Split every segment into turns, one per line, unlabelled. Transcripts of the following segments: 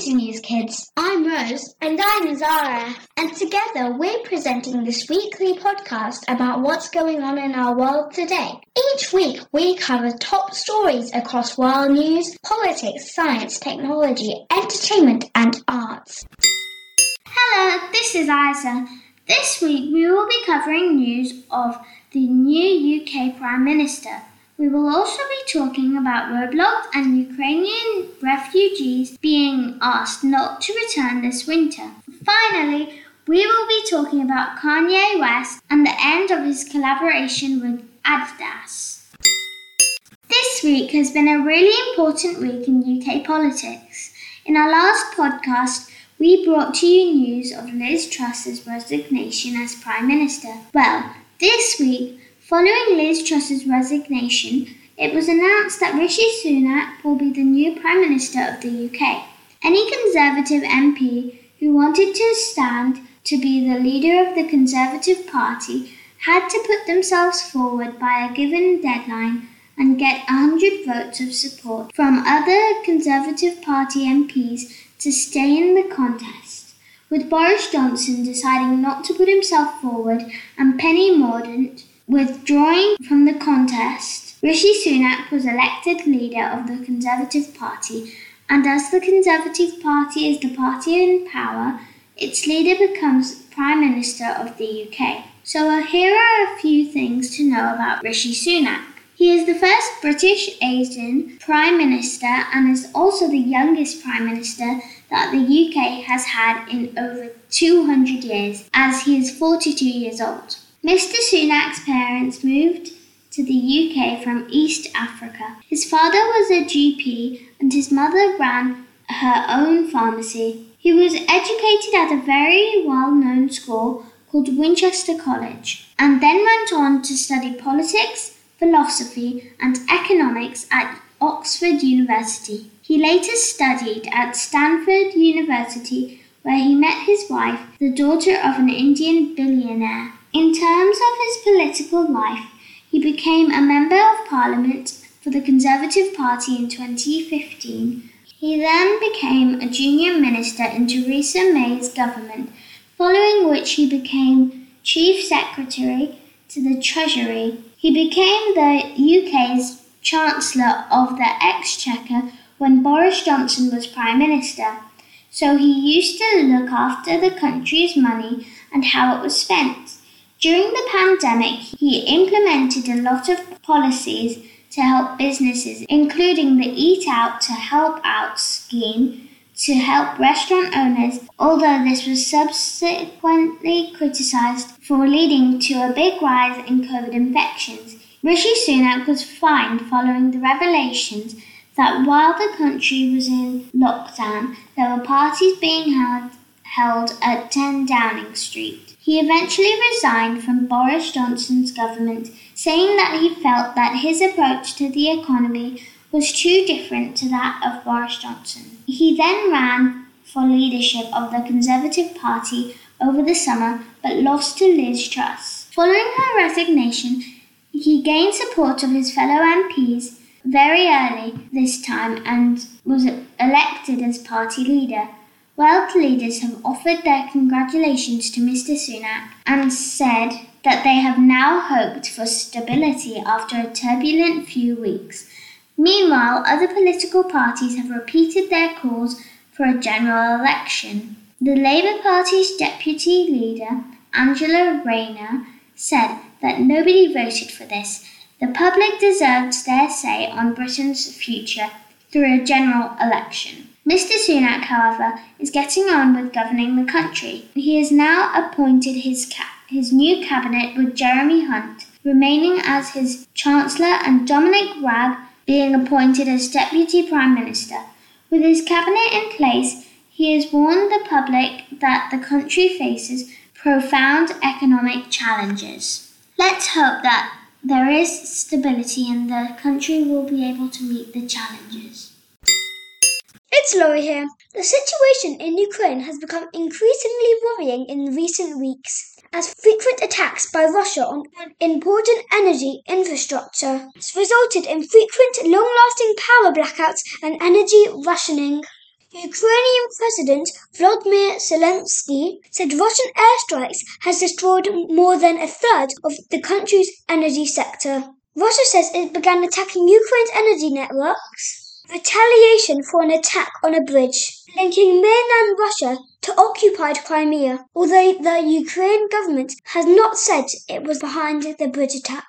to NewzKidz.
I'm Rose.
And I'm Zara. And together we're presenting this weekly podcast about what's going on in our world today. Each week we cover top stories across world news, politics, science, technology, entertainment, and arts.
Hello, this is Isa. This week we will be covering news of the new UK Prime Minister. We will also be talking about Roblox and Ukrainian refugees being asked not to return this winter. Finally, we will be talking about Kanye West and the end of his collaboration with Adidas. This week has been a really important week in UK politics. In our last podcast, we brought to you news of Liz Truss's resignation as Prime Minister. Well, this week, Following Liz Truss's resignation, it was announced that Rishi Sunak will be the new Prime Minister of the UK. Any Conservative MP who wanted to stand to be the leader of the Conservative Party had to put themselves forward by a given deadline and get 100 votes of support from other Conservative Party MPs to stay in the contest. With Boris Johnson deciding not to put himself forward and Penny Mordaunt Withdrawing from the contest, Rishi Sunak was elected leader of the Conservative Party, and as the Conservative Party is the party in power, its leader becomes Prime Minister of the UK. So uh, here are a few things to know about Rishi Sunak. He is the first British Asian Prime Minister and is also the youngest Prime Minister that the UK has had in over 200 years, as he is 42 years old. Mr. Sunak's parents moved to the UK from East Africa. His father was a GP and his mother ran her own pharmacy. He was educated at a very well known school called Winchester College and then went on to study politics, philosophy, and economics at Oxford University. He later studied at Stanford University where he met his wife, the daughter of an Indian billionaire. In terms of his political life, he became a Member of Parliament for the Conservative Party in 2015. He then became a junior minister in Theresa May's government, following which he became Chief Secretary to the Treasury. He became the UK's Chancellor of the Exchequer when Boris Johnson was Prime Minister. So he used to look after the country's money and how it was spent. During the pandemic, he implemented a lot of policies to help businesses, including the Eat Out to Help Out scheme to help restaurant owners, although this was subsequently criticized for leading to a big rise in COVID infections. Rishi Sunak was fined following the revelations that while the country was in lockdown, there were parties being held, held at 10 Downing Street. He eventually resigned from Boris Johnson's government, saying that he felt that his approach to the economy was too different to that of Boris Johnson. He then ran for leadership of the Conservative Party over the summer but lost to Liz Truss. Following her resignation, he gained support of his fellow MPs very early this time and was elected as party leader. World leaders have offered their congratulations to Mr. Sunak and said that they have now hoped for stability after a turbulent few weeks. Meanwhile, other political parties have repeated their calls for a general election. The Labour Party's deputy leader, Angela Rayner, said that nobody voted for this. The public deserves their say on Britain's future through a general election. Mr. Sunak, however, is getting on with governing the country. He has now appointed his, ca- his new cabinet with Jeremy Hunt remaining as his Chancellor and Dominic Raab being appointed as Deputy Prime Minister. With his cabinet in place, he has warned the public that the country faces profound economic challenges. Let's hope that there is stability and the country will be able to meet the challenges.
It's Laurie here. The situation in Ukraine has become increasingly worrying in recent weeks as frequent attacks by Russia on important energy infrastructure has resulted in frequent long lasting power blackouts and energy rationing.
Ukrainian President Volodymyr Zelensky said Russian airstrikes has destroyed more than a third of the country's energy sector. Russia says it began attacking Ukraine's energy networks. Retaliation for an attack on a bridge linking mainland Russia to occupied Crimea, although the Ukraine government has not said it was behind the bridge attack.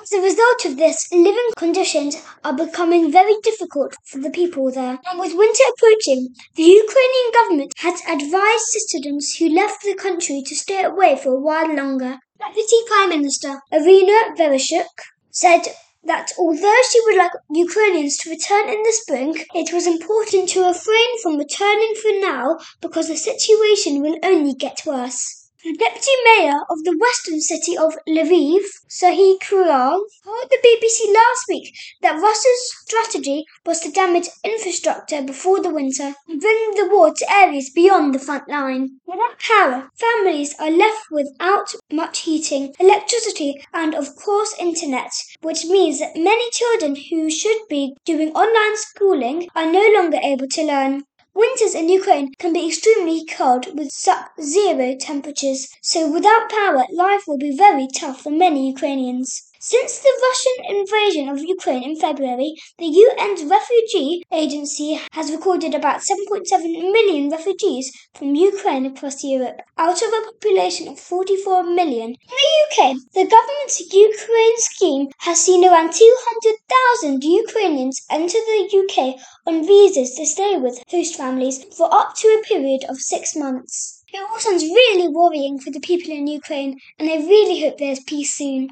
As a result of this, living conditions are becoming very difficult for the people there. And with winter approaching, the Ukrainian government has advised citizens who left the country to stay away for a while longer. Deputy Prime Minister Irina Vereshchuk said that although she would like Ukrainians to return in the spring, it was important to refrain from returning for now because the situation will only get worse. The deputy mayor of the western city of Lviv, Serhiy Kryul, told the BBC last week that Russia's strategy was to damage infrastructure before the winter and bring the war to areas beyond the front line. Without power, families are left without much heating, electricity, and of course internet, which means that many children who should be doing online schooling are no longer able to learn. Winters in Ukraine can be extremely cold with sub-zero temperatures, so without power, life will be very tough for many Ukrainians. Since the Russian invasion of Ukraine in February, the UN's refugee agency has recorded about 7.7 million refugees from Ukraine across Europe, out of a population of 44 million. In the UK, the government's Ukraine scheme has seen around 200,000 Ukrainians enter the UK on visas to stay with host families for up to a period of six months. It all sounds really worrying for the people in Ukraine, and I really hope there's peace soon.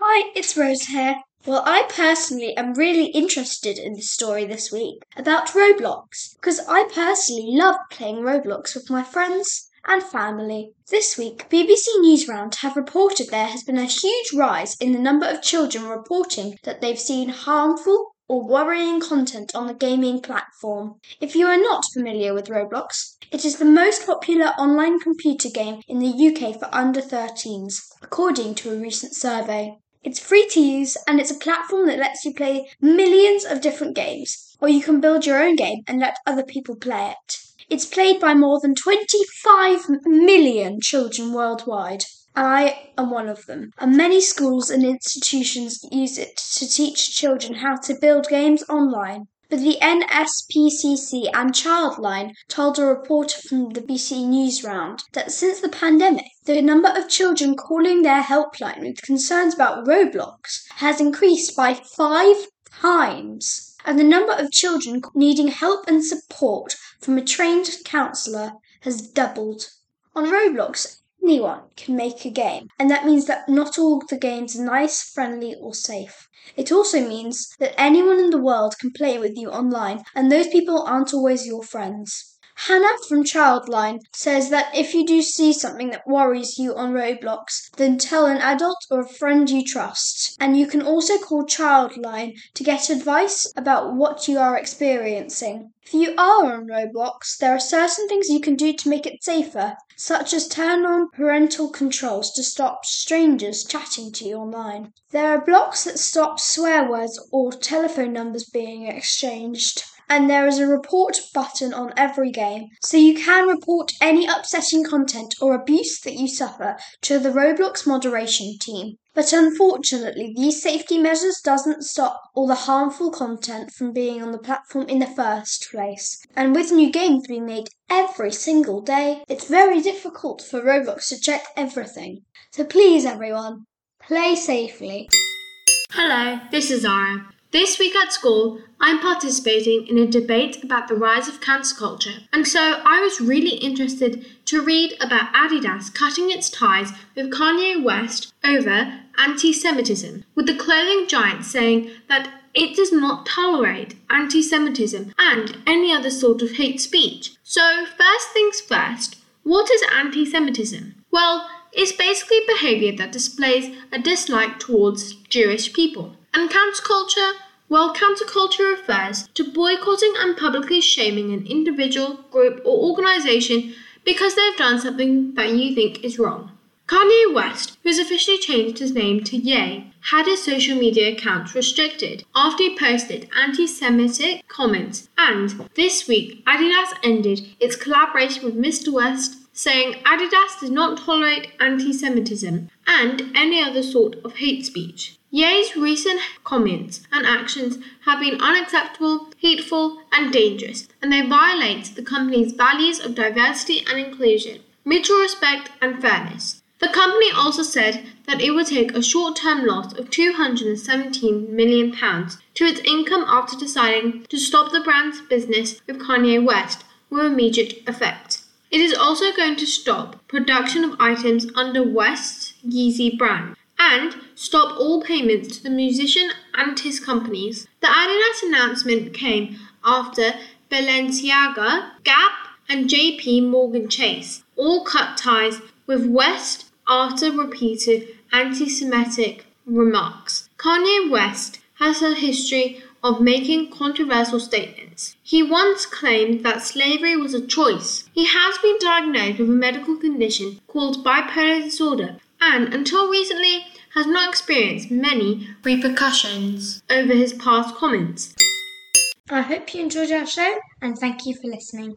Hi, it's Rose here. Well, I personally am really interested in the story this week about Roblox because I personally love playing Roblox with my friends and family. This week, BBC Newsround have reported there has been a huge rise in the number of children reporting that they've seen harmful or worrying content on the gaming platform. If you are not familiar with Roblox, it is the most popular online computer game in the UK for under 13s, according to a recent survey. It's free to use and it's a platform that lets you play millions of different games, or you can build your own game and let other people play it. It's played by more than 25 million children worldwide. I am one of them. And many schools and institutions use it to teach children how to build games online. But the NSPCC and Childline told a reporter from the BBC Newsround that since the pandemic, the number of children calling their helpline with concerns about Roblox has increased by five times, and the number of children needing help and support from a trained counsellor has doubled. On Roblox, anyone can make a game, and that means that not all the games are nice, friendly, or safe. It also means that anyone in the world can play with you online, and those people aren't always your friends. Hannah from Childline says that if you do see something that worries you on Roblox, then tell an adult or a friend you trust. And you can also call Childline to get advice about what you are experiencing. If you are on Roblox, there are certain things you can do to make it safer, such as turn on parental controls to stop strangers chatting to you online. There are blocks that stop swear words or telephone numbers being exchanged and there is a report button on every game, so you can report any upsetting content or abuse that you suffer to the Roblox moderation team. But unfortunately, these safety measures doesn't stop all the harmful content from being on the platform in the first place. And with new games being made every single day, it's very difficult for Roblox to check everything. So please everyone, play safely.
Hello, this is Zara. This week at school, I'm participating in a debate about the rise of cancel culture, and so I was really interested to read about Adidas cutting its ties with Kanye West over anti Semitism, with the clothing giant saying that it does not tolerate anti Semitism and any other sort of hate speech. So, first things first, what is anti Semitism? Well, it's basically behaviour that displays a dislike towards Jewish people. And cancel culture well, cancel culture refers to boycotting and publicly shaming an individual, group, or organisation because they've done something that you think is wrong. Kanye West, who has officially changed his name to Ye, had his social media accounts restricted after he posted anti Semitic comments. And this week, Adidas ended its collaboration with Mr. West, saying Adidas does not tolerate anti Semitism and any other sort of hate speech. Ye's recent comments and actions have been unacceptable, hateful, and dangerous, and they violate the company's values of diversity and inclusion, mutual respect, and fairness. The company also said that it would take a short term loss of £217 million to its income after deciding to stop the brand's business with Kanye West with immediate effect. It is also going to stop production of items under West's Yeezy brand and stop all payments to the musician and his companies. The Adidas announcement came after Balenciaga, Gap, and JP Morgan Chase all cut ties with West after repeated anti Semitic remarks. Kanye West has a history of making controversial statements. He once claimed that slavery was a choice. He has been diagnosed with a medical condition called bipolar disorder and, until recently, has not experienced many repercussions over his past comments.
I hope you enjoyed our show and thank you for listening.